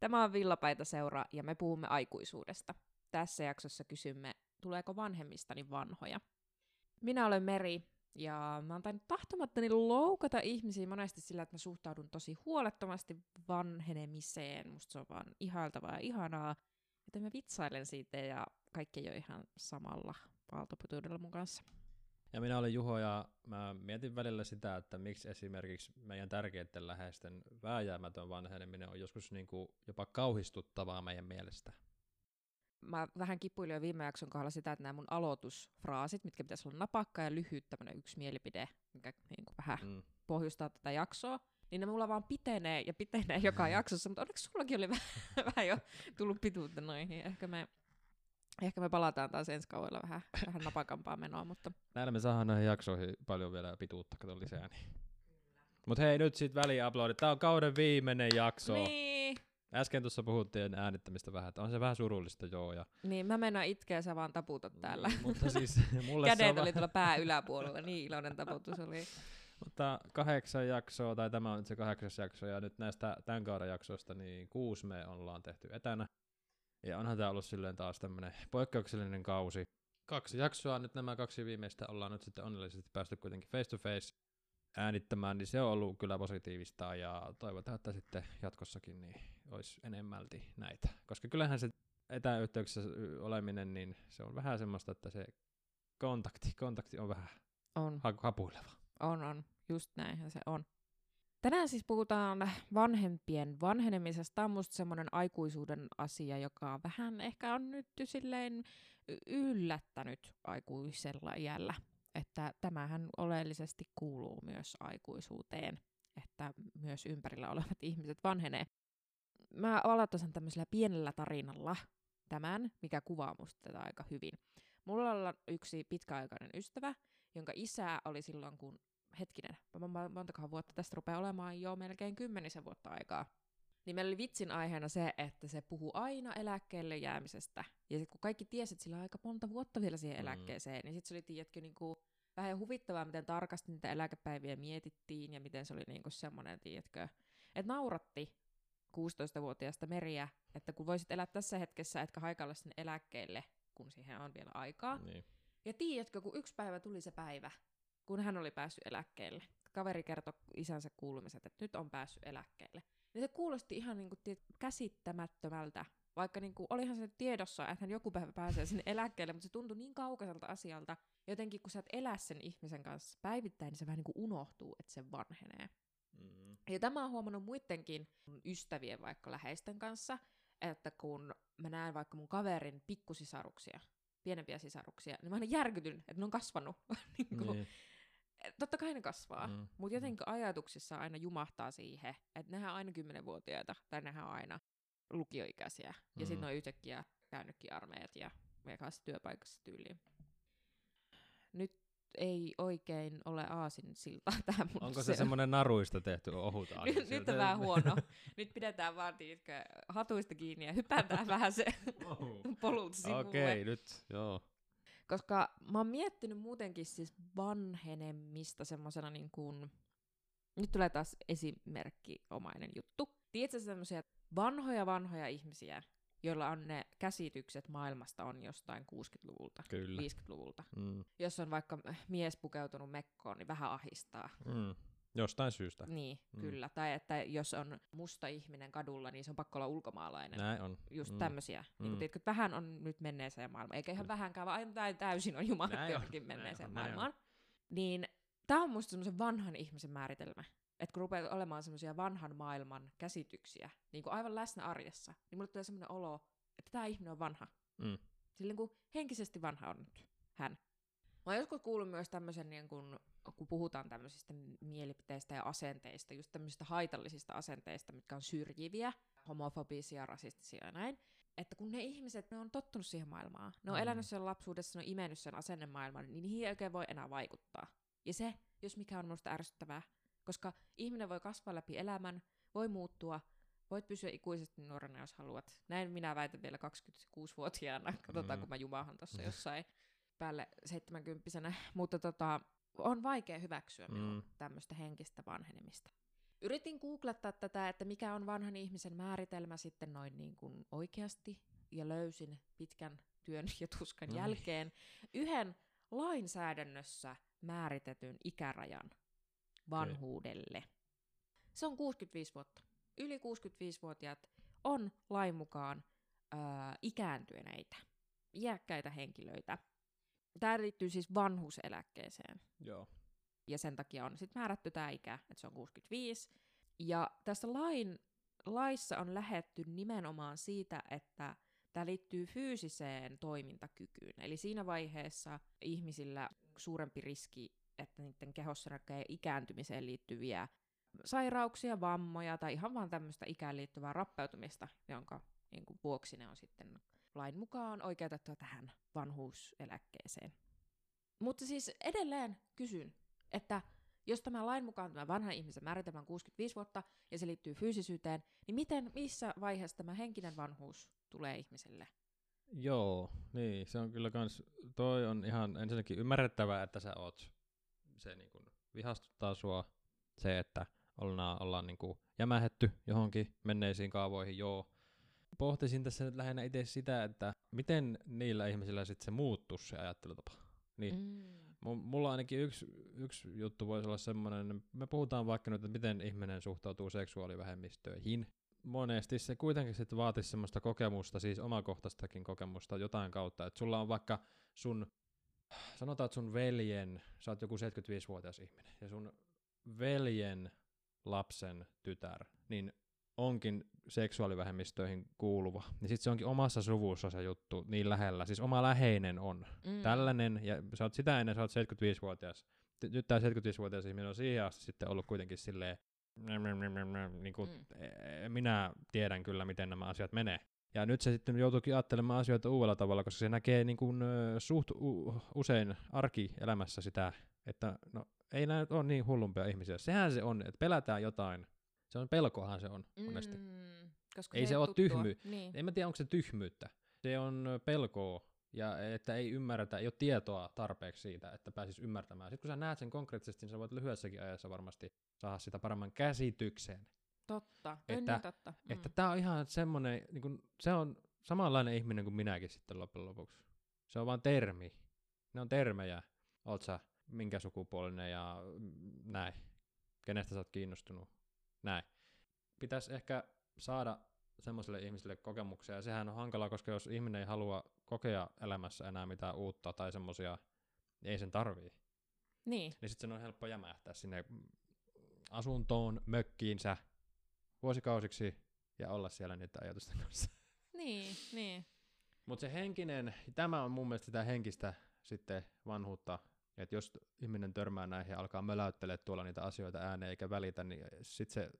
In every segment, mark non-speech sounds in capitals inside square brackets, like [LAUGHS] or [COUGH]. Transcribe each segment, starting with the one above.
Tämä on Villapaita seura ja me puhumme aikuisuudesta. Tässä jaksossa kysymme, tuleeko vanhemmistani vanhoja. Minä olen Meri ja mä oon tainnut tahtomattani loukata ihmisiä monesti sillä, että mä suhtaudun tosi huolettomasti vanhenemiseen. Musta se on vaan ihailtavaa ja ihanaa. Joten mä vitsailen siitä ja kaikki ei ole ihan samalla aaltopituudella mun kanssa. Ja minä olen Juho ja mä mietin välillä sitä, että miksi esimerkiksi meidän tärkeiden läheisten vääjäämätön vanheneminen on joskus niin kuin jopa kauhistuttavaa meidän mielestä. Mä vähän kipuilin jo viime jakson kohdalla sitä, että nämä mun aloitusfraasit, mitkä pitäisi olla napakka ja lyhyt tämmöinen yksi mielipide, mikä niin kuin vähän mm. pohjustaa tätä jaksoa, niin ne mulla vaan pitenee ja pitenee joka [LAUGHS] jaksossa, mutta onneksi sullakin oli vähän, [LAUGHS] vähän jo tullut pituutta noihin. Ehkä me Ehkä me palataan taas ensi kaudella vähän, [LAUGHS] vähän napakampaa menoa, mutta... Näillä me saadaan näihin jaksoihin paljon vielä pituutta, kato lisää. Niin. Mutta hei, nyt sitten väliuploadit. Tämä on kauden viimeinen jakso. Niin. Äsken tuossa puhuttiin äänittämistä vähän, että on se vähän surullista, joo. Ja... Niin, mä mennään itkeä, sä vaan taputat täällä. Mutta siis [LAUGHS] mulle Kädet se oli tuolla pää yläpuolella, niin iloinen taputus oli. [LAUGHS] Mutta kahdeksan jaksoa, tai tämä on nyt se kahdeksas jakso, ja nyt näistä tämän kauden jaksoista, niin kuusi me ollaan tehty etänä. Ja onhan tämä ollut silleen taas tämmöinen poikkeuksellinen kausi. Kaksi jaksoa, nyt nämä kaksi viimeistä ollaan nyt sitten onnellisesti päästy kuitenkin face to face äänittämään, niin se on ollut kyllä positiivista ja toivotaan, että sitten jatkossakin niin olisi enemmälti näitä. Koska kyllähän se etäyhteyksissä oleminen, niin se on vähän semmoista, että se kontakti, kontakti on vähän On, hapuileva. on, on. Just näinhän se on. Tänään siis puhutaan vanhempien vanhenemisesta. Tämä on musta semmoinen aikuisuuden asia, joka vähän ehkä on nyt silleen yllättänyt aikuisella iällä. Että tämähän oleellisesti kuuluu myös aikuisuuteen, että myös ympärillä olevat ihmiset vanhenee. Mä aloittaisin tämmöisellä pienellä tarinalla tämän, mikä kuvaa musta tätä aika hyvin. Mulla on yksi pitkäaikainen ystävä, jonka isä oli silloin, kun hetkinen, montakohan vuotta tästä rupeaa olemaan jo melkein kymmenisen vuotta aikaa. Niin meillä oli vitsin aiheena se, että se puhuu aina eläkkeelle jäämisestä. Ja sit kun kaikki tiesi, että sillä on aika monta vuotta vielä siihen eläkkeeseen, niin sitten se oli, tiedätkö, niin kuin vähän huvittavaa, miten tarkasti niitä eläkepäiviä mietittiin ja miten se oli niin kuin semmoinen, tiedätkö, että nauratti 16-vuotiaasta meriä, että kun voisit elää tässä hetkessä, etkä haikailla sen eläkkeelle, kun siihen on vielä aikaa. Niin. Ja tiedätkö, kun yksi päivä tuli se päivä, kun hän oli päässyt eläkkeelle. Kaveri kertoi isänsä kuulumiset, että nyt on päässyt eläkkeelle. Niin se kuulosti ihan niin kuin, käsittämättömältä, vaikka niin kuin, olihan se tiedossa, että hän joku päivä pääsee sinne eläkkeelle, mutta se tuntui niin kaukaiselta asialta. Jotenkin kun sä et elä sen ihmisen kanssa päivittäin, niin se vähän niin kuin unohtuu, että se vanhenee. Mm. Ja tämä on huomannut muidenkin ystävien vaikka läheisten kanssa, että kun mä näen vaikka mun kaverin pikkusisaruksia, pienempiä sisaruksia, niin mä aina järkytyn, että ne on kasvanut. [LAUGHS] niin kuin, Niin. Totta kai ne kasvaa, Mm, mm. mutta jotenkin ajatuksissa aina jumahtaa siihen, että nehän on aina kymmenenvuotiaita, tai nehän on aina lukioikäisiä. Ja Mm. sitten ne on yhtäkkiä käynytkin armeijat ja meikässä työpaikassa tyyliin. Nyt ei oikein ole aasin silta [LAUGHS] tämä mun Onko se semmoinen naruista tehty ohut nyt, nyt on vähän huono. Nyt pidetään vaan tiedätkö, hatuista kiinni ja hypätään [LAUGHS] vähän se polulta sivulle. Okei, nyt, joo. Koska mä oon miettinyt muutenkin siis vanhenemista semmosena niin kuin... Nyt tulee taas esimerkkiomainen juttu. Tiedätkö semmoisia vanhoja vanhoja ihmisiä, joilla on ne käsitykset maailmasta on jostain 60-luvulta, Kyllä. 50-luvulta. Mm. Jos on vaikka mies pukeutunut mekkoon, niin vähän ahistaa. Mm. Jostain syystä. Niin, Mm. kyllä. Tai että jos on musta ihminen kadulla, niin se on pakko olla ulkomaalainen. Näin on. Just Mm. mm. tämmöisiä. Mm. Niin Mm. kun, tiedätkö, vähän on nyt menneeseen maailmaan. Eikä ihan vähänkään, vaan aina täysin on on, johonkin menneeseen on, näin maailmaan. Niin tämä on musta semmoisen vanhan ihmisen määritelmä. Että kun rupeaa olemaan semmoisia vanhan maailman käsityksiä, niin kuin aivan läsnä arjessa, niin mulle tulee semmoinen olo, että tämä ihminen on vanha. Mm. Sillä niin kuin henkisesti vanha on nyt hän. Mä oon joskus kuullut myös tämmöisen, niin kun, kun puhutaan tämmöisistä mielipiteistä ja asenteista, just tämmöisistä haitallisista asenteista, mitkä on syrjiviä, homofobisia, rasistisia ja näin, että kun ne ihmiset, ne on tottunut siihen maailmaan, ne on Mm. elänyt sen lapsuudessa, ne on imennyt sen asennemaailman, niin niihin ei oikein voi enää vaikuttaa. Ja se, jos mikä on minusta ärsyttävää, koska ihminen voi kasvaa läpi elämän, voi muuttua, voit pysyä ikuisesti nuorena, jos haluat. Näin minä väitän vielä 26-vuotiaana. Katsotaan, Mm. kun mä jumahan tuossa jossain [LAUGHS] päälle 70 [LAUGHS] Mutta tota, on vaikea hyväksyä minun Mm. tämmöistä henkistä vanhenemista. Yritin googlettaa tätä, että mikä on vanhan ihmisen määritelmä sitten noin niin kuin oikeasti, ja löysin pitkän työn [LAUGHS] ja tuskan No niin. jälkeen yhden lainsäädännössä määritetyn ikärajan vanhuudelle. Se on 65 vuotta. Yli 65-vuotiaat on lain mukaan ö, ikääntyneitä, iäkkäitä henkilöitä. Tämä liittyy siis vanhuseläkkeeseen Joo. ja sen takia on sitten määrätty tämä ikä, että se on 65. Ja tässä lain, laissa on lähetty nimenomaan siitä, että tämä liittyy fyysiseen toimintakykyyn. Eli siinä vaiheessa ihmisillä suurempi riski, että niiden kehossa näkee ikääntymiseen liittyviä sairauksia, vammoja tai ihan vaan tämmöistä ikään liittyvää rappeutumista, jonka niin kuin, vuoksi ne on sitten lain mukaan oikeutettua tähän vanhuuseläkkeeseen. Mutta siis edelleen kysyn, että jos tämä lain mukaan tämä vanhan ihmisen määritelmä on 65 vuotta ja se liittyy fyysisyyteen, niin miten, missä vaiheessa tämä henkinen vanhuus tulee ihmiselle? Joo, niin, se on kyllä kans, toi on ihan ensinnäkin ymmärrettävää, että sä oot, se niin kuin vihastuttaa sua, se, että ollaan, ollaan niin kuin jämähetty johonkin menneisiin kaavoihin, joo. Pohtisin tässä nyt lähinnä itse sitä, että miten niillä ihmisillä sitten se muuttuu se ajattelutapa. Niin, Mm. Mulla ainakin yksi, yksi juttu voisi olla semmoinen, me puhutaan vaikka nyt, että miten ihminen suhtautuu seksuaalivähemmistöihin. Monesti se kuitenkin sitten vaatisi semmoista kokemusta, siis omakohtaistakin kokemusta jotain kautta, että sulla on vaikka sun, sanotaan, että sun veljen, sä oot joku 75-vuotias ihminen, ja sun veljen lapsen tytär, niin onkin seksuaalivähemmistöihin kuuluva. Niin sitten se onkin omassa suvussa se juttu niin lähellä, siis oma läheinen on Mm. tällainen, ja sä oot sitä ennen, sä oot 75-vuotias. Ty- Nyt tää 75-vuotias ihminen on siihen asti sitten ollut kuitenkin silleen, niin kuin, Mm. mm. minä tiedän kyllä, miten nämä asiat menee. Ja nyt se sitten joutuukin ajattelemaan asioita uudella tavalla, koska se näkee niin kuin, suht u- usein arkielämässä sitä, että no, ei nämä ole niin hullumpia ihmisiä. Sehän se on, että pelätään jotain. Se on pelkohan se on monesti. Mm. Koska Ei se ole oo tuttua. tyhmy- Niin. En mä tiedä, onko se tyhmyyttä. Se on pelkoa ja että ei ymmärretä, ei ole tietoa tarpeeksi siitä, että pääsis ymmärtämään. Sitten kun sä näet sen konkreettisesti, niin sä voit lyhyessäkin ajassa varmasti saada sitä paremman käsityksen. Totta. Että- niin totta. Mm. Että tää on ihan semmonen, niin kun, se on samanlainen ihminen kuin minäkin sitten loppujen lopuksi. Se on vaan termi. Ne on termejä. Oot sä minkä sukupuolinen ja mm, näin. Kenestä sä oot kiinnostunut. Näin. Pitäisi ehkä saada semmoiselle ihmiselle kokemuksia, ja sehän on hankalaa, koska jos ihminen ei halua kokea elämässä enää mitään uutta tai semmoisia, niin ei sen tarvii. Niin. Niin sitten sen on helppo jämähtää sinne asuntoon, mökkiinsä, vuosikausiksi, ja olla siellä niiden ajatusten kanssa. Niin, niin. Mutta se henkinen, tämä on mun mielestä sitä henkistä sitten vanhuutta, että jos ihminen törmää näihin ja alkaa möläyttelee tuolla niitä asioita ääneen eikä välitä, niin sitten se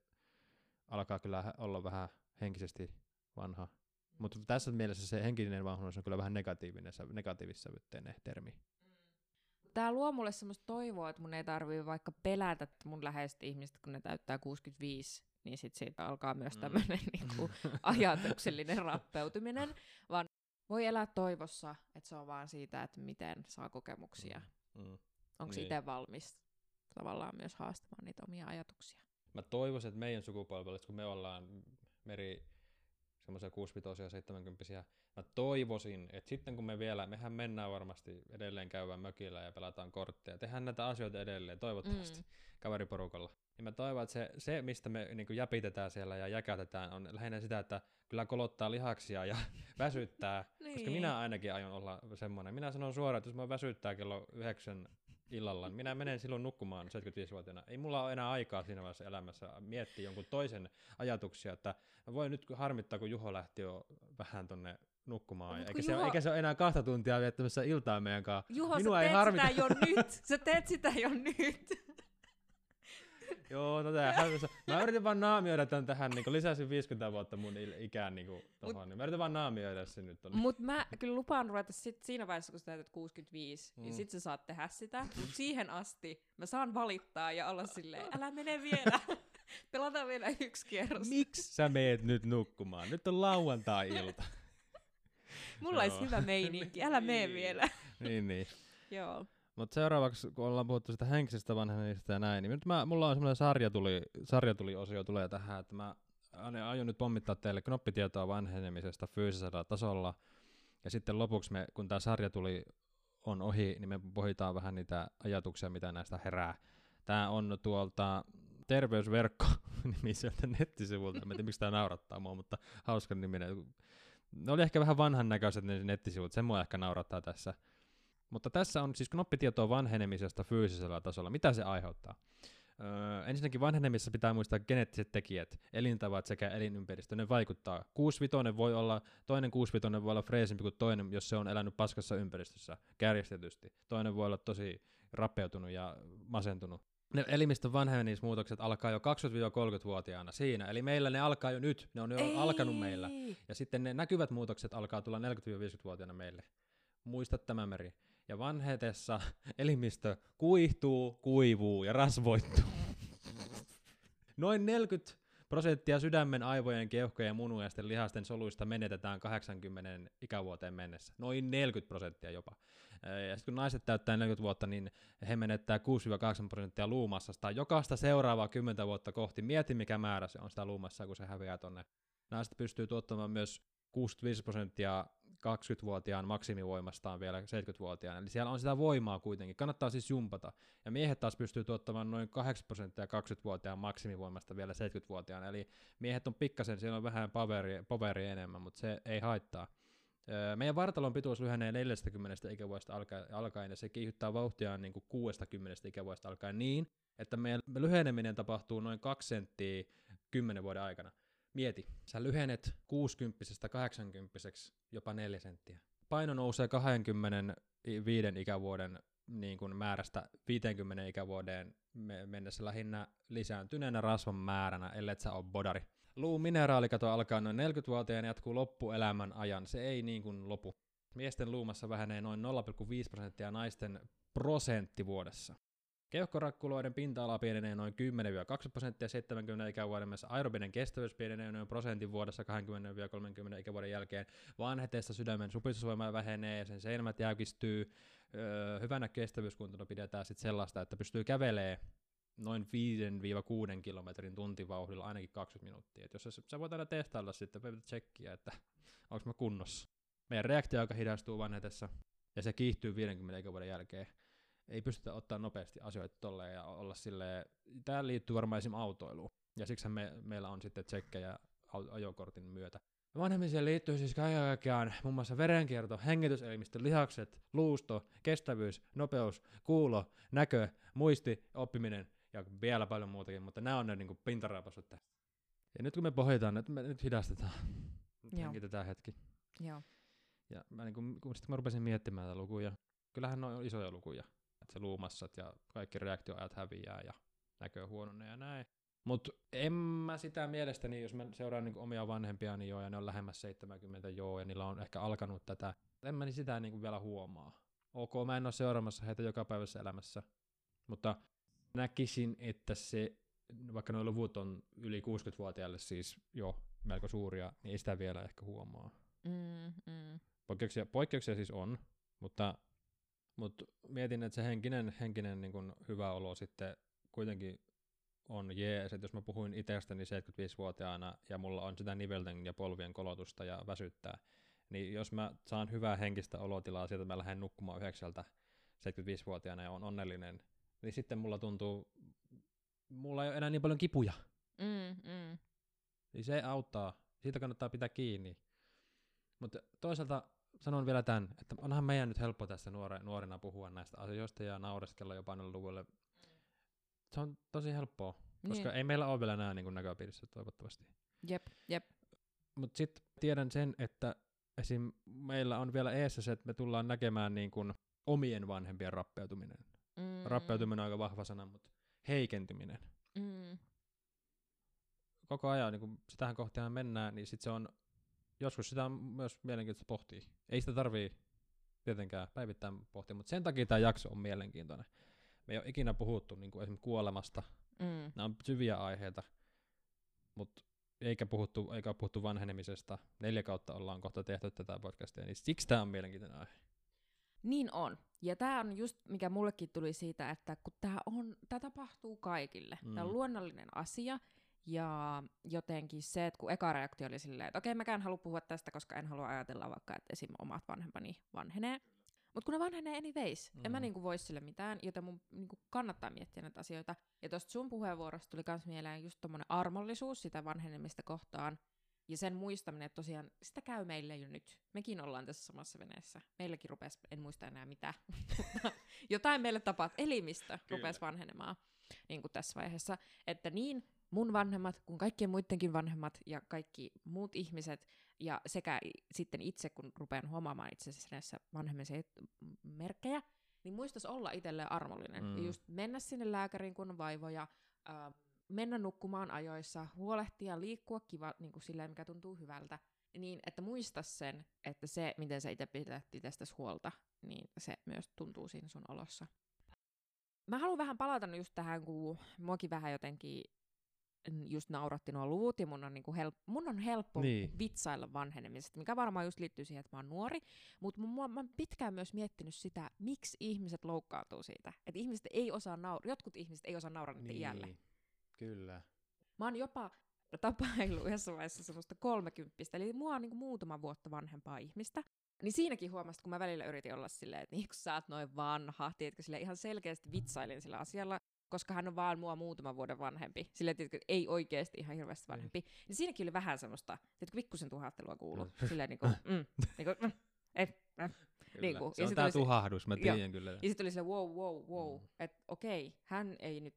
alkaa kyllä olla vähän henkisesti vanha. Mutta tässä mielessä se henkinen vanhuus on kyllä vähän negatiivinen, sä- negatiivissävytteinen termi. Tää luo mulle semmoista toivoa, että mun ei tarvii vaikka pelätä että mun läheiset ihmiset, kun ne täyttää 65, niin sit siitä alkaa myös Mm. tämmöinen [LAUGHS] niinku, ajatuksellinen rappeutuminen, vaan voi elää toivossa, että se on vaan siitä, että miten saa kokemuksia. Mm. Onko Niin. itse valmis tavallaan myös haastamaan niitä omia ajatuksia? Mä toivoisin, että meidän sukupolvelle, kun me ollaan meri semmoisia 65 70 mä toivoisin, että sitten kun me vielä, mehän mennään varmasti edelleen käydään mökillä ja pelataan kortteja, tehdään näitä asioita edelleen, toivottavasti, Mm. mm. kaveriporukalla. Niin mä toivon, että se, se mistä me niin jäpitetään siellä ja jäkätetään, on lähinnä sitä, että kyllä kolottaa lihaksia ja [LAUGHS] väsyttää, Niin. koska minä ainakin aion olla semmoinen. Minä sanon suoraan, että jos mä väsyttää kello yhdeksän illalla, niin minä menen silloin nukkumaan 75-vuotiaana. Ei mulla ole enää aikaa siinä vaiheessa elämässä miettiä jonkun toisen ajatuksia, että mä voin nyt harmittaa, kun Juho lähti jo vähän tonne nukkumaan. Eikä, se, Juho- eikä se ole enää kahta tuntia viettämässä iltaa meidän kanssa. Juho, Minua sä ei teet harmita. sitä jo nyt! [LAUGHS] Sä teet sitä jo nyt! Joo, no tää, mä yritin vaan naamioida tän tähän, niin lisäsin 50 vuotta mun ikään niin kuin, tohon, niin mä yritin vaan naamioida sen nyt. Mut mä kyllä lupaan ruveta sit siinä vaiheessa, kun sä täytät 65, mm. niin Mm. sit sä saat tehdä sitä. Mut siihen asti mä saan valittaa ja olla silleen, älä mene vielä. [LAUGHS] Pelataan vielä yksi kierros. Miksi sä meet nyt nukkumaan? Nyt on lauantai-ilta. [LAUGHS] Mulla olisi Joo. hyvä meininki, älä mene [LAUGHS] Niin. vielä. niin, niin. Joo. Mutta seuraavaksi, kun ollaan puhuttu sitä henkisestä vanhenemista ja näin, niin nyt mä, mulla on semmoinen sarja tuli, sarja tuli osio tulee tähän, että mä aion nyt pommittaa teille knoppitietoa vanhenemisesta fyysisellä tasolla. Ja sitten lopuksi, me, kun tämä sarja tuli on ohi, niin me pohditaan vähän niitä ajatuksia, mitä näistä herää. Tämä on tuolta terveysverkko [LAUGHS] nimiseltä nettisivulta. En tiedä, miksi tämä naurattaa mua, mutta hauska niminen. Ne oli ehkä vähän vanhan näköiset ne nettisivut, se mua ehkä naurattaa tässä. Mutta tässä on siis knoppitietoa vanhenemisesta fyysisellä tasolla. Mitä se aiheuttaa? Öö, ensinnäkin vanhenemisessa pitää muistaa geneettiset tekijät, elintavat sekä elinympäristö, ne vaikuttaa. Kuusvitonen voi olla, toinen kuusvitonen voi olla freesimpi kuin toinen, jos se on elänyt paskassa ympäristössä, kärjestetysti. Toinen voi olla tosi rapeutunut ja masentunut. Ne elimistön vanhenemismuutokset alkaa jo 20-30-vuotiaana siinä, eli meillä ne alkaa jo nyt, ne on jo Ei. alkanut meillä. Ja sitten ne näkyvät muutokset alkaa tulla 40-50-vuotiaana meille. Muista tämä meri. Ja vanhetessa [LAUGHS] elimistö kuihtuu, kuivuu ja rasvoittuu. [LAUGHS] Noin 40 prosenttia sydämen, aivojen, keuhkojen ja munuaisten lihasten soluista menetetään 80 ikävuoteen mennessä. Noin 40 prosenttia jopa. Ja sitten kun naiset täyttää 40 vuotta, niin he menettää 6-8 prosenttia luumassasta jokaista seuraavaa 10 vuotta kohti. Mieti, mikä määrä se on sitä luumassa, kun se häviää tonne. Naiset pystyy tuottamaan myös 65 prosenttia 20-vuotiaan maksimivoimastaan vielä 70-vuotiaana. Eli siellä on sitä voimaa kuitenkin. Kannattaa siis jumpata. Ja miehet taas pystyy tuottamaan noin 8 prosenttia 20-vuotiaan maksimivoimasta vielä 70-vuotiaana. Eli miehet on pikkasen, siellä on vähän poveri, poveri enemmän, mutta se ei haittaa. Meidän vartalon pituus lyhenee 40 ikävuodesta alkaen, ja se kiihyttää vauhtiaan niin kuin 60 ikävuodesta alkaen niin, että meidän lyheneminen tapahtuu noin 2 senttiä 10 vuoden aikana. Mieti, sä lyhenet 60 80 jopa 4 senttiä. Paino nousee 25 ikävuoden niin kuin määrästä 50 ikävuoden mennessä lähinnä lisääntyneenä rasvan määränä, ellei sä ole bodari. Luun mineraalikato alkaa noin 40-vuotiaana ja jatkuu loppuelämän ajan. Se ei niin kuin lopu. Miesten luumassa vähenee noin 0,5 prosenttia naisten prosentti vuodessa. Keuhkorakkuloiden pinta-ala pienenee noin 10-2 prosenttia 70 ikävuoden mennessä. Aerobinen kestävyys pienenee noin prosentin vuodessa 20-30 ikävuoden jälkeen. Vanhetessa sydämen supistusvoima vähenee ja sen seinämät jäykistyy. Öö, hyvänä kestävyyskuntona pidetään sitten sellaista, että pystyy kävelee noin 5-6 kilometrin tuntivauhdilla ainakin 20 minuuttia. Et jos sä, sä voit aina testailla sitten, päivitä tsekkiä, että onko mä kunnossa. Meidän reaktioaika hidastuu vanhetessa ja se kiihtyy 50 ikävuoden jälkeen ei pystytä ottaa nopeasti asioita tolleen ja olla silleen, tämä liittyy varmaan esim. autoiluun. Ja siksi me, meillä on sitten tsekkejä ajokortin myötä. Vanhemmiseen liittyy siis kaiken kaikkiaan muun muassa verenkierto, hengityselimistö, lihakset, luusto, kestävyys, nopeus, kuulo, näkö, muisti, oppiminen ja vielä paljon muutakin, mutta nämä on ne niin pintarapasut tästä. Ja nyt kun me pohjitaan, nyt me nyt hidastetaan. Nyt hengitetään hetki. Joo. Ja mä, niin kun, kun sitten mä rupesin miettimään näitä lukuja, kyllähän ne on isoja lukuja että se luumassat ja kaikki reaktioajat häviää ja näkö huononee ja näin. Mutta en mä sitä mielestäni, jos mä seuraan niinku omia vanhempia, niin joo, ja ne on lähemmäs 70 joo, ja niillä on ehkä alkanut tätä, en mä niin sitä niinku vielä huomaa. Ok, mä en ole seuraamassa heitä joka päivässä elämässä, mutta näkisin, että se, vaikka nuo luvut on yli 60-vuotiaille siis jo melko suuria, niin ei sitä vielä ehkä huomaa. Mm, mm. Poikkeuksia, poikkeuksia siis on, mutta mutta mietin, että se henkinen, henkinen niin kun hyvä olo sitten kuitenkin on jees, että jos mä puhuin itsestäni 75-vuotiaana ja mulla on sitä nivelten ja polvien kolotusta ja väsyttää, niin jos mä saan hyvää henkistä olotilaa sieltä, että mä lähden nukkumaan yhdeksältä 75-vuotiaana ja on onnellinen, niin sitten mulla tuntuu, mulla ei ole enää niin paljon kipuja. Mm, mm. Niin se auttaa, siitä kannattaa pitää kiinni. Mutta toisaalta sanon vielä tämän, että onhan meidän nyt helppo tässä nuore, nuorena puhua näistä asioista ja naureskella jopa noille luvuille. Se on tosi helppoa, koska niin. ei meillä ole vielä nämä niin näköpiirissä toivottavasti. Jep, jep. Mutta sitten tiedän sen, että esim. meillä on vielä eessä se, että me tullaan näkemään niin kuin omien vanhempien rappeutuminen. Mm. Rappeutuminen on aika vahva sana, mutta heikentyminen. Mm. Koko ajan, niin kun sitähän kohtihan mennään, niin sit se on joskus sitä on myös mielenkiintoista pohtia. Ei sitä tarvii tietenkään päivittäin pohtia, mutta sen takia tämä jakso on mielenkiintoinen. Me ei ole ikinä puhuttu niin kuin esimerkiksi kuolemasta. Mm. Nämä on syviä aiheita, mutta eikä puhuttu, eikä puhuttu vanhenemisesta. Neljä kautta ollaan kohta tehty tätä podcastia, niin siksi tämä on mielenkiintoinen aihe. Niin on. Ja tämä on just, mikä mullekin tuli siitä, että kun tämä on, tää tapahtuu kaikille. Mm. Tämä on luonnollinen asia, ja jotenkin se, että kun eka reaktio oli silleen, että okei, mäkään halua puhua tästä, koska en halua ajatella vaikka, että esim. omat vanhempani vanhenee. Mutta kun ne vanhenee anyways, mm. en mä mm. niinku voi sille mitään, joten mun niinku kannattaa miettiä näitä asioita. Ja tuosta sun puheenvuorosta tuli myös mieleen just tommonen armollisuus sitä vanhenemista kohtaan. Ja sen muistaminen, että tosiaan sitä käy meille jo nyt. Mekin ollaan tässä samassa veneessä. Meilläkin rupesi, en muista enää mitä, [LAUGHS] jotain meille tapat elimistö rupesi vanhenemaan niin kuin tässä vaiheessa. Että niin mun vanhemmat kuin kaikkien muidenkin vanhemmat ja kaikki muut ihmiset, ja sekä sitten itse, kun rupean huomaamaan itse asiassa näissä vanhemmisen merkkejä, niin muistas olla itselleen armollinen. Mm. Ja just mennä sinne lääkäriin, kun on vaivoja, äh, mennä nukkumaan ajoissa, huolehtia, liikkua kiva niin kuin silleen, mikä tuntuu hyvältä. Niin, että muista sen, että se, miten sä itse pidät itsestäsi huolta, niin se myös tuntuu siinä sun olossa. Mä haluan vähän palata just tähän, kun muakin vähän jotenkin just nauratti nuo luvut, ja mun on, niinku help- mun on helppo niin. vitsailla vanhenemisesta, mikä varmaan just liittyy siihen, että mä oon nuori, mutta mä, mä oon pitkään myös miettinyt sitä, miksi ihmiset loukkaantuu siitä. Että ihmiset ei osaa naur- jotkut ihmiset ei osaa nauraa niin. iälle. Kyllä. Mä oon jopa tapailu yhdessä vaiheessa semmoista kolmekymppistä, eli mua on niinku muutama vuotta vanhempaa ihmistä. Niin siinäkin huomasin, kun mä välillä yritin olla silleen, että niin kun sä oot noin vanha, tiedätkö, sille ihan selkeästi vitsailin sillä asialla, koska hän on vaan mua muutaman vuoden vanhempi, sillä tiedätkö, ei oikeasti ihan hirveästi mm. vanhempi, mm. niin siinäkin oli vähän semmoista, tiedätkö, pikkusen tuhattelua kuuluu, silleen niin kuin, mm, niin kuin, mm, eh, eh. Niin kuin. Se on tää tuhahdus, mä tiedän kyllä. Ja sitten oli se wow, wow, wow, mm. että okei, hän ei nyt,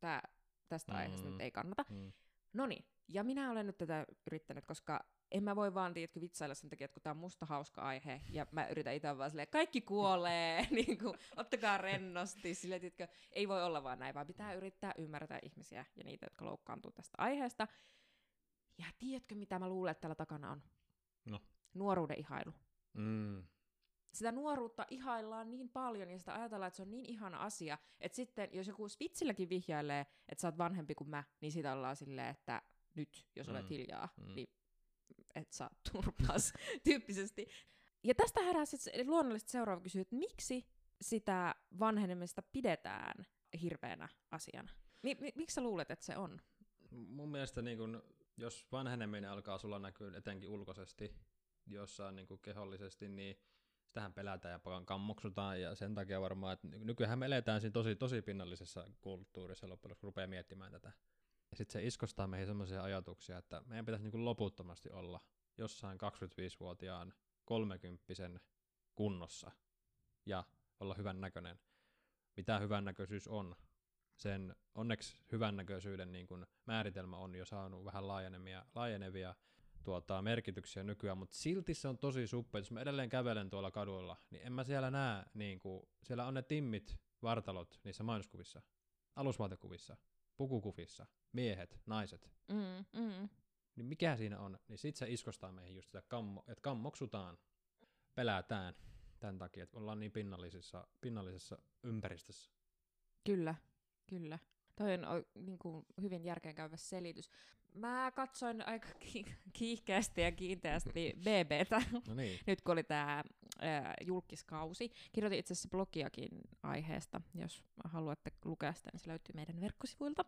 tää, tästä mm. aiheesta nyt ei kannata. Mm. No niin, ja minä olen nyt tätä yrittänyt, koska en mä voi vaan, tiedätkö, vitsailla sen takia, että kun tää on musta hauska aihe, ja mä yritän itse vaan silleen, kaikki kuolee, [LAUGHS] niin kuin, ottakaa rennosti, silleen, tiedätkö, ei voi olla vaan näin, vaan pitää yrittää ymmärtää ihmisiä ja niitä, jotka loukkaantuu tästä aiheesta. Ja tiedätkö, mitä mä luulen, että täällä takana on? No. Nuoruuden ihailu. Mm. Sitä nuoruutta ihaillaan niin paljon ja sitä ajatellaan, että se on niin ihana asia, että sitten jos joku spitsilläkin vihjailee, että sä oot vanhempi kuin mä, niin sitä ollaan silleen, että nyt, jos olet mm. hiljaa, mm. niin että saa [LAUGHS] turpaas tyyppisesti. Ja tästä herää sitten luonnollisesti seuraava kysymys, että miksi sitä vanhenemista pidetään hirveänä asiana? Mi- mi- miksi sä luulet, että se on? Mun mielestä niin kun, jos vanheneminen alkaa sulla näkyä etenkin ulkoisesti, jossain niin kehollisesti, niin sitähän pelätään ja kammoksutaan, ja sen takia varmaan, että nykyään me eletään siinä tosi, tosi pinnallisessa kulttuurissa loppujen kun rupeaa miettimään tätä. Ja sitten se iskostaa meihin sellaisia ajatuksia, että meidän pitäisi niin loputtomasti olla jossain 25-vuotiaan kolmekymppisen kunnossa ja olla hyvän näköinen. Mitä hyvän näköisyys on? Sen onneksi hyvän näköisyyden niin kuin määritelmä on jo saanut vähän laajenevia, laajenevia tuota, merkityksiä nykyään, mutta silti se on tosi suppea. Jos mä edelleen kävelen tuolla kaduilla, niin en mä siellä näe, niin kuin, siellä on ne timmit vartalot niissä mainoskuvissa, alusvaatekuvissa, pukukuvissa, miehet, naiset. Mm, mm. Niin mikä siinä on? Niin sit se iskostaa meihin just sitä, kammo, että kammoksutaan, pelätään tämän takia, että ollaan niin pinnallisessa, pinnallisessa ympäristössä. Kyllä, kyllä. Toi on niin kuin, hyvin järkeenkäyvä selitys. Mä katsoin aika [LAUGHS] kiihkeästi ja kiinteästi BBtä, no niin. [LAUGHS] nyt kun oli tämä julkiskausi. Kirjoitin itse asiassa blogiakin aiheesta, jos haluatte lukea sitä, niin se löytyy meidän verkkosivuilta.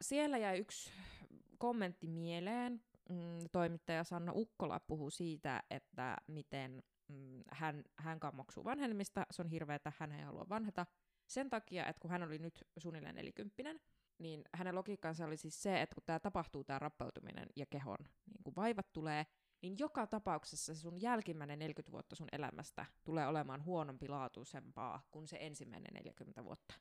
Siellä jäi yksi kommentti mieleen. Mm, toimittaja Sanna Ukkola puhuu siitä, että miten mm, hän, hän kammoksuu vanhenemista. Se on hirveä, että hän ei halua vanheta. Sen takia, että kun hän oli nyt suunnilleen nelikymppinen, niin hänen logiikkansa oli siis se, että kun tämä tapahtuu, tämä rappeutuminen ja kehon niin kun vaivat tulee, niin joka tapauksessa se sun jälkimmäinen 40 vuotta sun elämästä tulee olemaan huonompi laatuisempaa kuin se ensimmäinen 40 vuotta.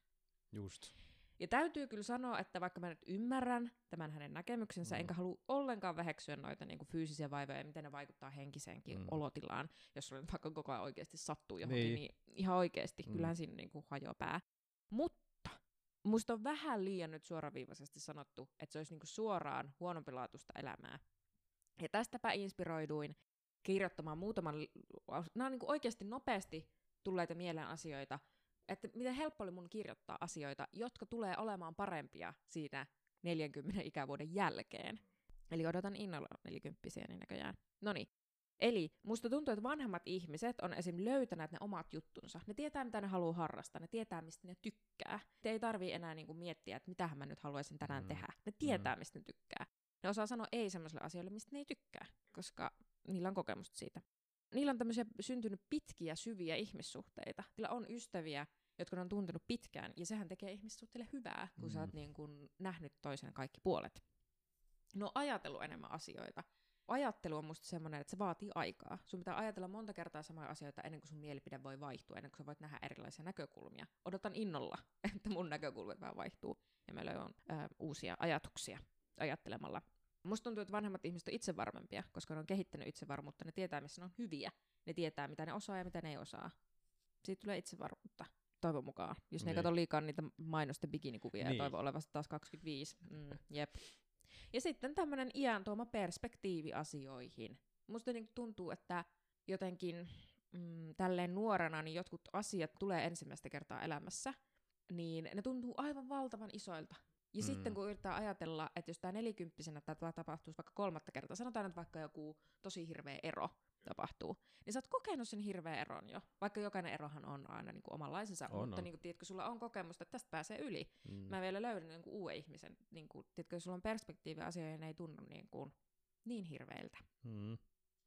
Just. Ja täytyy kyllä sanoa, että vaikka mä nyt ymmärrän tämän hänen näkemyksensä, mm. enkä halua ollenkaan väheksyä noita niin kuin fyysisiä vaivoja ja miten ne vaikuttaa henkiseenkin mm. olotilaan, jos sulle vaikka koko ajan oikeasti sattuu johonkin, niin, niin ihan oikeasti, mm. kyllähän siinä niin kuin hajoaa pää. Mutta musta on vähän liian nyt suoraviivaisesti sanottu, että se olisi niin kuin suoraan huonompilaatuista elämää. Ja tästäpä inspiroiduin kirjoittamaan muutaman, nämä on niin kuin oikeasti nopeasti tulleita mieleen asioita, että miten helppo oli mun kirjoittaa asioita, jotka tulee olemaan parempia siitä 40 ikävuoden jälkeen. Eli odotan innolla 40 niin näköjään. No niin. Eli musta tuntuu, että vanhemmat ihmiset on esim. löytäneet ne omat juttunsa. Ne tietää, mitä ne haluaa harrastaa, ne tietää, mistä ne tykkää. Ne ei tarvii enää niinku miettiä, että mitä mä nyt haluaisin tänään mm. tehdä. Ne tietää, mm. mistä ne tykkää. Ne osaa sanoa ei sellaisille asioille, mistä ne ei tykkää, koska niillä on kokemusta siitä. Niillä on tämmöisiä syntynyt pitkiä, syviä ihmissuhteita. Niillä on ystäviä, jotka ne on tuntenut pitkään, ja sehän tekee ihmissuhteille hyvää, kun mm. sä oot niin kun nähnyt toisen kaikki puolet. No ajatellut enemmän asioita ajattelu on musta semmoinen, että se vaatii aikaa. Sun pitää ajatella monta kertaa samoja asioita ennen kuin sun mielipide voi vaihtua, ennen kuin sä voit nähdä erilaisia näkökulmia. Odotan innolla, [LAUGHS] että mun näkökulmat vähän vaihtuu ja meillä on ö, uusia ajatuksia ajattelemalla. Musta tuntuu, että vanhemmat ihmiset on itsevarmempia, koska ne on kehittänyt itsevarmuutta. Ne tietää, missä ne on hyviä. Ne tietää, mitä ne osaa ja mitä ne ei osaa. Siitä tulee itsevarmuutta. Toivon mukaan. Jos ne niin. ei katso liikaa niitä mainosten bikinikuvia niin. ja toivo olevasta taas 25. Mm, jep. Ja sitten tämmöinen iän tuoma perspektiivi asioihin. Musta niin tuntuu, että jotenkin mm, tälleen nuorena niin jotkut asiat tulee ensimmäistä kertaa elämässä, niin ne tuntuu aivan valtavan isoilta. Ja mm. sitten kun yrittää ajatella, että jos tämä nelikymppisenä tämä tapahtuisi vaikka kolmatta kertaa, sanotaan että vaikka joku tosi hirveä ero tapahtuu, niin sä oot kokenut sen hirveän eron jo. Vaikka jokainen erohan on aina niin kuin omanlaisensa, on, mutta on. Niin kuin, tiedätkö, sulla on kokemusta, että tästä pääsee yli. Mm. Mä vielä löydän niin kuin uuden ihmisen. Niin kuin, tiedätkö, sulla on perspektiivi asioihin, ei tunnu niin, kuin, niin hirveiltä. Mm.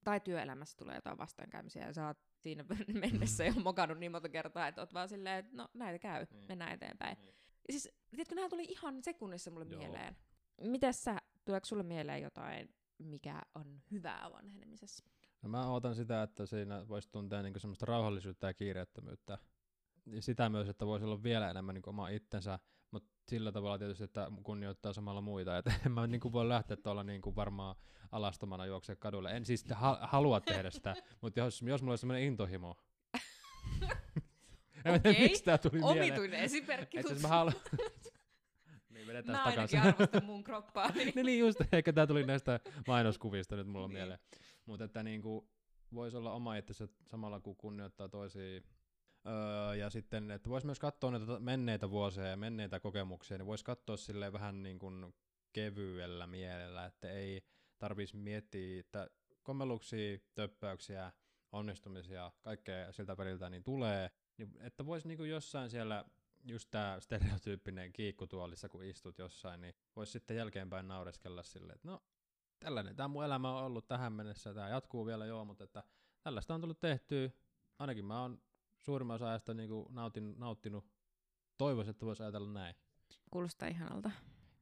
Tai työelämässä tulee jotain vastoinkäymisiä ja sä oot siinä [LAUGHS] mennessä jo mokannut niin monta kertaa, että oot vaan silleen, että no näitä käy, niin. mennään eteenpäin. Niin. Siis, tiedätkö, nämä tuli ihan sekunnissa mulle Joo. mieleen. Mites sä, tuleeko sulle mieleen jotain, mikä on hyvää vanhenemisessa? No mä ootan sitä, että siinä voisi tuntea niinku semmoista rauhallisuutta ja kiireettömyyttä. Ja sitä myös, että voisi olla vielä enemmän niinku oma itsensä, mutta sillä tavalla tietysti, että kunnioittaa samalla muita. [LAUGHS] Et en mä niinku voi lähteä tuolla niinku varmaan alastomana juoksee kadulle. En siis ha- halua tehdä sitä, [LAUGHS] mutta jos, jos mulla olisi semmoinen intohimo, [LAUGHS] en tiedä, miksi tää tuli Omituinen mieleen. esimerkki. Et siis mä haluan... [LAUGHS] niin, vedetään mä takaisin. arvostan mun kroppaa. [LAUGHS] niin. niin just, ehkä tää tuli näistä mainoskuvista nyt mulla niin. mieleen. Mutta että niinku, voisi olla oma itsensä samalla kun kunnioittaa toisia. Öö, ja sitten, että voisi myös katsoa näitä menneitä vuosia ja menneitä kokemuksia, niin voisi katsoa sille vähän niin kuin kevyellä mielellä, että ei tarvitsisi miettiä, että kommelluksia, töppäyksiä, onnistumisia, kaikkea siltä väliltä niin tulee, niin että voisi niin kuin jossain siellä just tämä stereotyyppinen kiikkutuolissa, kun istut jossain, niin voisi sitten jälkeenpäin naureskella silleen, että no tällainen tämä mun elämä on ollut tähän mennessä, tämä jatkuu vielä joo, mutta että tällaista on tullut tehtyä, ainakin mä oon suurimman osa ajasta niin kuin nautin, nauttinut, toivoisin, että voisi ajatella näin. Kuulostaa ihanalta.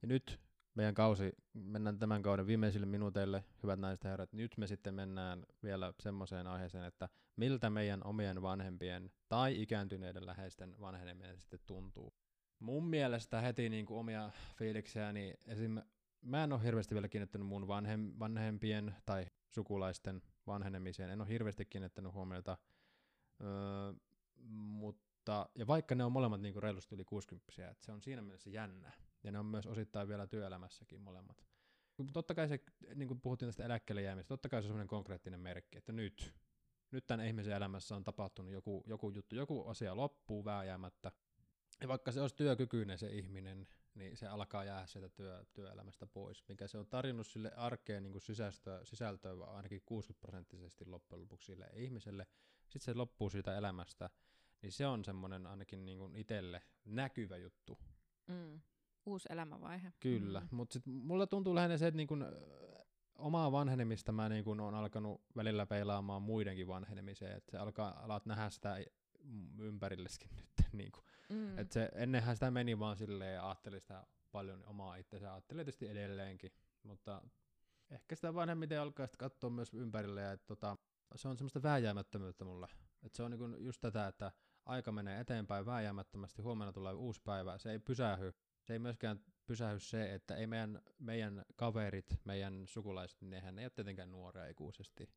Ja nyt meidän kausi, mennään tämän kauden viimeisille minuuteille, hyvät naiset ja herrat, nyt me sitten mennään vielä semmoiseen aiheeseen, että miltä meidän omien vanhempien tai ikääntyneiden läheisten vanheneminen sitten tuntuu. Mun mielestä heti niin kuin omia fiiliksiäni, esim mä en ole hirveästi vielä kiinnittänyt mun vanhem, vanhempien tai sukulaisten vanhenemiseen. En ole hirveästi kiinnittänyt huomiota, öö, mutta, ja vaikka ne on molemmat niin kuin reilusti yli 60 että se on siinä mielessä jännä. Ja ne on myös osittain vielä työelämässäkin molemmat. Totta kai se, niin kuin puhuttiin tästä eläkkeelle jäämistä, totta kai se on sellainen konkreettinen merkki, että nyt, nyt tämän ihmisen elämässä on tapahtunut joku, joku juttu, joku asia loppuu vääjäämättä. Ja vaikka se olisi työkykyinen se ihminen, niin se alkaa jäädä sieltä työ, työelämästä pois, mikä se on tarjonnut sille arkeen niin sisältöä, sisältöä ainakin 60 prosenttisesti loppujen lopuksi sille ihmiselle. Sitten se loppuu siitä elämästä, niin se on semmoinen ainakin niin kuin itselle näkyvä juttu. Mm. Uusi elämänvaihe. Kyllä, mm. mutta sitten mulla tuntuu lähinnä se, että niin kuin, omaa vanhenemista mä niin kuin on alkanut välillä peilaamaan muidenkin vanhenemiseen, että se alkaa, alat nähdä sitä ympärilleskin [LAUGHS] nyt. Niin kuin. Mm. Et se, ennenhän sitä meni vaan silleen ja ajatteli sitä paljon omaa itseään, ajatteli tietysti edelleenkin, mutta ehkä sitä vanhemmiten alkaa sitten katsoa myös ympärille ja että tota, se on semmoista vääjäämättömyyttä mulle. Et se on niinku just tätä, että aika menee eteenpäin vääjäämättömästi, huomenna tulee uusi päivä, se ei pysähy. Se ei myöskään pysähy se, että ei meidän, meidän kaverit, meidän sukulaiset, niin eihän ne ole tietenkään nuoria ikuisesti.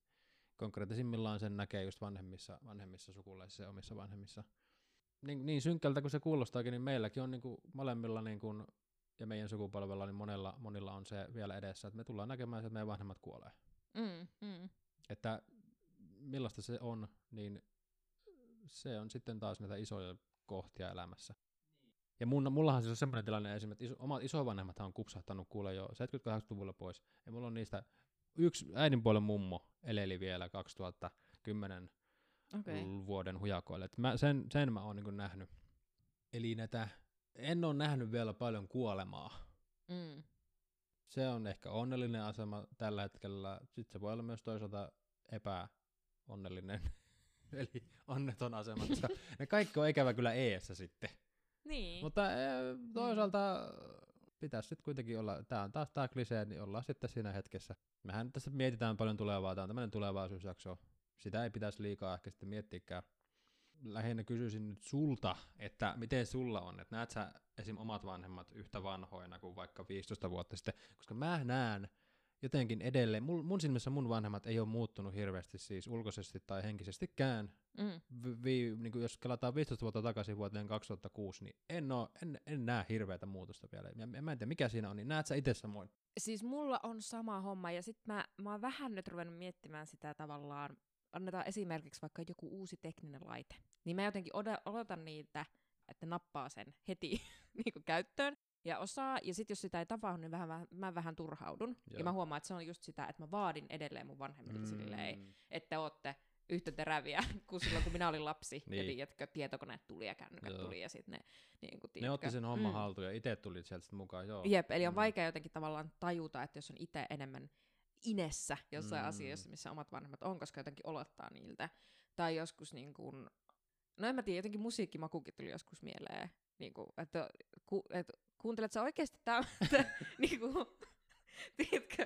Konkreettisimmillaan sen näkee just vanhemmissa, vanhemmissa sukulaisissa ja omissa vanhemmissa niin, niin synkkältä kuin se kuulostaakin, niin meilläkin on niin kuin molemmilla niin kuin, ja meidän sukupolvella, niin monella, monilla on se vielä edessä, että me tullaan näkemään, että meidän vanhemmat kuolee. Mm, mm. Että millaista se on, niin se on sitten taas näitä isoja kohtia elämässä. Ja mun, mullahan siis on semmoinen tilanne esimerkiksi, että iso, omat isovanhemmat on kupsahtanut kuule jo 78 luvulla pois. Ja mulla on niistä yksi äidinpuolen mummo, eleli vielä 2010 Okei. okay. vuoden hujakoille. Et mä, sen, sen mä oon niin nähnyt. Eli näitä, en ole nähnyt vielä paljon kuolemaa. Mm. Se on ehkä onnellinen asema tällä hetkellä. Sitten se voi olla myös toisaalta epäonnellinen, [LAUGHS] eli onneton asema, ne kaikki on ikävä kyllä eessä sitten. Niin. Mutta eh, toisaalta pitäisi sitten kuitenkin olla, tämä on taas tämä klisee, niin ollaan sitten siinä hetkessä. Mehän tässä mietitään paljon tulevaa, tämä on tämmöinen tulevaisuusjakso. Sitä ei pitäisi liikaa ehkä sitten miettiäkään. Lähinnä kysyisin nyt sulta, että miten sulla on, että näet sä esim. omat vanhemmat yhtä vanhoina kuin vaikka 15 vuotta sitten, koska mä näen jotenkin edelleen, mun, mun silmissä mun vanhemmat ei ole muuttunut hirveästi siis ulkoisesti tai henkisestikään. Mm. Vi, vi, niin kuin jos kelataan 15 vuotta takaisin vuoteen 2006, niin en, oo, en, en näe hirveätä muutosta vielä. Ja, mä en tiedä mikä siinä on, niin näet sä itse samoin? Siis mulla on sama homma, ja sitten mä, mä oon vähän nyt ruvennut miettimään sitä tavallaan, annetaan esimerkiksi vaikka joku uusi tekninen laite, niin mä jotenkin od- odotan niitä, että nappaa sen heti [LAUGHS] niin kuin käyttöön, ja osaa, ja sitten jos sitä ei tapahdu, niin vähän, vähän, mä vähän turhaudun. Joo. Ja mä huomaan, että se on just sitä, että mä vaadin edelleen mun vanhemmilta mm. silleen, että ootte yhtä teräviä [LAUGHS] kuin silloin, kun minä olin lapsi. niin. Ja tiedätkö, tietokoneet tuli ja kännykät Joo. tuli ja sitten ne, niin kuin, Ne otti sen homman mm. haltuun ja itse tuli sieltä mukaan, joo. Jep, eli on Mm. vaikea jotenkin tavallaan tajuta, että jos on itse enemmän inessä jossain mm. Mm. asiassa, missä omat vanhemmat on, koska jotenkin olottaa niiltä. Tai joskus niin kuin, no en mä tiedä, jotenkin musiikkimakukin tuli joskus mieleen. Niin kuin, että, ku, että kuuntelet sä oikeasti tämmöistä, [LAUGHS] niin kuin, tiedätkö,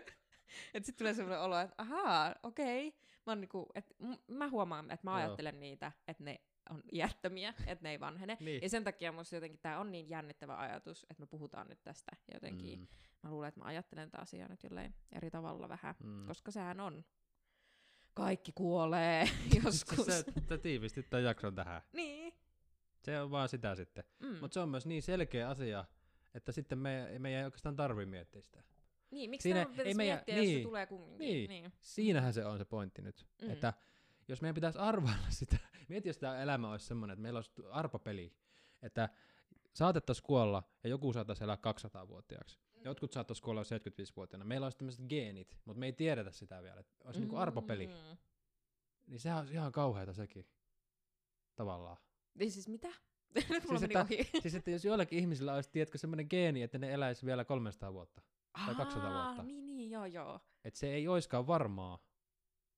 että sitten tulee sellainen olo, että ahaa, okei. Mä, oon niinku, et, mä huomaan, että mä Joo. ajattelen niitä, että ne on iättömiä, että ne ei vanhene. Niin. Ja sen takia musta jotenkin tämä on niin jännittävä ajatus, että me puhutaan nyt tästä jotenkin. Mm. Mm, Mä luulen, että mä ajattelen tätä asiaa nyt jollain eri tavalla vähän, mm. koska sehän on. Kaikki kuolee [LAUGHS] joskus. Sä, sä tiivistit tämän jakson tähän. niin. Se on vaan sitä sitten. Mm. Mutta se on myös niin selkeä asia, että sitten me, meidän ei oikeastaan tarvi miettiä sitä. niin, miksi siinä ei meidän- miettiä, jos se niin. tulee kumminkin? Niin. niin. Siinähän se on se pointti nyt. Mm. Mm. Että jos meidän pitäisi arvailla [LAUGHS] sitä, mieti jos tämä elämä olisi semmoinen, että meillä olisi arpapeli, että saatettaisiin kuolla ja joku saattaisi elää 200-vuotiaaksi. Jotkut saattaisi kuolla 75-vuotiaana. Meillä olisi tämmöiset geenit, mutta me ei tiedetä sitä vielä. Että olisi mm. niinku arpapeli. Mm. Niin sehän olisi ihan kauheata sekin. Tavallaan. Niin siis mitä? [LAUGHS] Nyt mulla Siis, että- ohi. [LAUGHS] siis että jos joillakin ihmisillä olisi, tiedätkö, semmoinen geeni, että ne eläisi vielä 300 vuotta. tai 200 Aa, vuotta. Niin, niin, joo, joo. Että se ei oiskaan varmaa.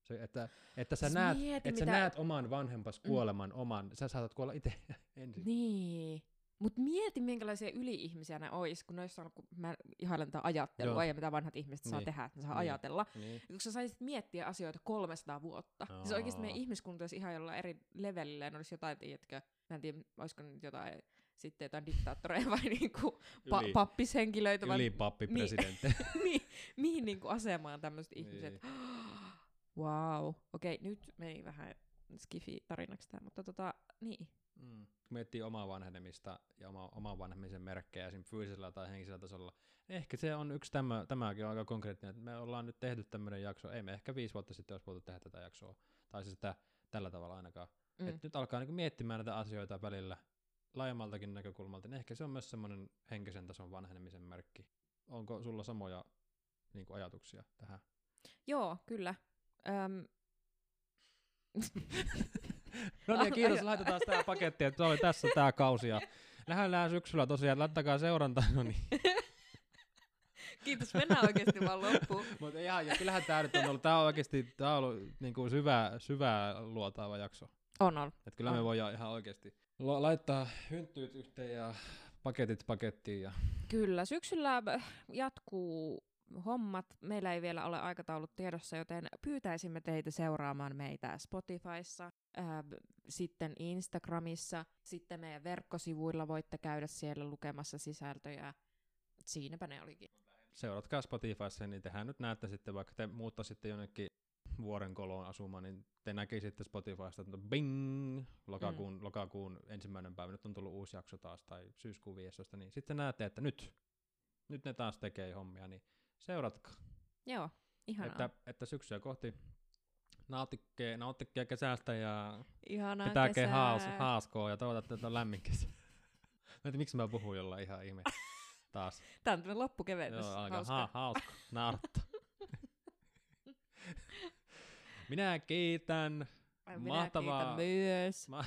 Se, että, että sä, Siis näet, mieti, että sä mitä- näet oman vanhempas Mm. kuoleman, oman, sä saatat kuolla itse [LAUGHS] ensin. Niin. Mut mieti, minkälaisia yli-ihmisiä ne ois, kun noissa on, kun mä ihailen tätä ajattelua Joo. ja mitä vanhat ihmiset saa Niin. tehdä, että ne saa Niin. ajatella. Niin. Kun sä saisit miettiä asioita 300 vuotta. Aa. Siis oikeasti meidän ihmiskunta olisi ihan jollain eri levelillä, ja ne olisi jotain, tiedätkö, mä en tiedä, olisiko nyt jotain, sitten jotain diktaattoreja vai [LAUGHS] niinku pa- Yli- pappishenkilöitä, vai Ylipappi Niin. presidentti. [LAUGHS] mihin, mihin niinku asemaan tämmöiset Niin. ihmiset. [GASPS] Wow. Okei, nyt meni vähän skifi-tarinaksi tämä, mutta tota, niin. Mm. Kun miettii omaa vanhenemista ja oma, oman vanhemisen merkkejä esim. fyysisellä tai henkisellä tasolla, niin ehkä se on yksi tämä, tämäkin on aika konkreettinen, että me ollaan nyt tehty tämmöinen jakso, ei me ehkä viisi vuotta sitten olisi voitu tehdä tätä jaksoa, tai siis sitä tällä tavalla ainakaan. Mm. Et nyt alkaa niinku miettimään näitä asioita välillä laajemmaltakin näkökulmalta, niin ehkä se on myös semmoinen henkisen tason vanhenemisen merkki. Onko sulla samoja niinku, ajatuksia tähän? Joo, kyllä. Öm, [LAUGHS] No niin, kiitos. Ai- Laitetaan tämä paketti, että oli tässä tämä kausi. Ja lähdetään syksyllä tosiaan. Laittakaa seurantaa. No niin. [LAUGHS] kiitos, mennään oikeasti vaan loppuun. [LAUGHS] Mutta ihan, ja kyllähän tämä nyt on ollut, tämä on oikeasti, tämä on ollut niinku syvää, syvää luotaava jakso. On, on. Että kyllä me On. voidaan ihan oikeasti la- laittaa hynttyyt yhteen ja paketit pakettiin. Ja... Kyllä, syksyllä jatkuu hommat. Meillä ei vielä ole aikataulut tiedossa, joten pyytäisimme teitä seuraamaan meitä Spotifyssa, äh, sitten Instagramissa, sitten meidän verkkosivuilla voitte käydä siellä lukemassa sisältöjä. Siinäpä ne olikin. Seuratkaa Spotifyssa, niin tehän nyt näette sitten, vaikka te muuttaisitte jonnekin vuoren koloon asumaan, niin te näkisitte Spotifysta, että bing, lokakuun, mm. lokakuun ensimmäinen päivä, nyt on tullut uusi jakso taas, tai syyskuun 15, niin sitten näette, että nyt, nyt ne taas tekee hommia, niin seuratkaa. Joo, ihanaa. Että, että syksyä kohti nauttikkee, nauttikkee kesästä ja ihanaa pitääkää kesää. haas, haaskoa ja toivotatte, että on lämmin kesä. [LAUGHS] Mä miksi mä puhun jollain ihan ihme taas. [LAUGHS] Tää on tämmönen loppukevennys. Joo, alkaa Hauska. ha, hauska, naurattaa. [LAUGHS] Minä kiitän. Minä Mahtavaa. kiitän myös. Ma-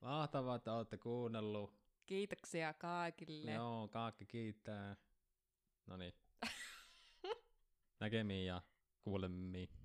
Mahtavaa, että olette kuunnellut. Kiitoksia kaikille. Joo, kaikki kiittää. No niin. [LAUGHS] Näkemiin ja kuulemiin.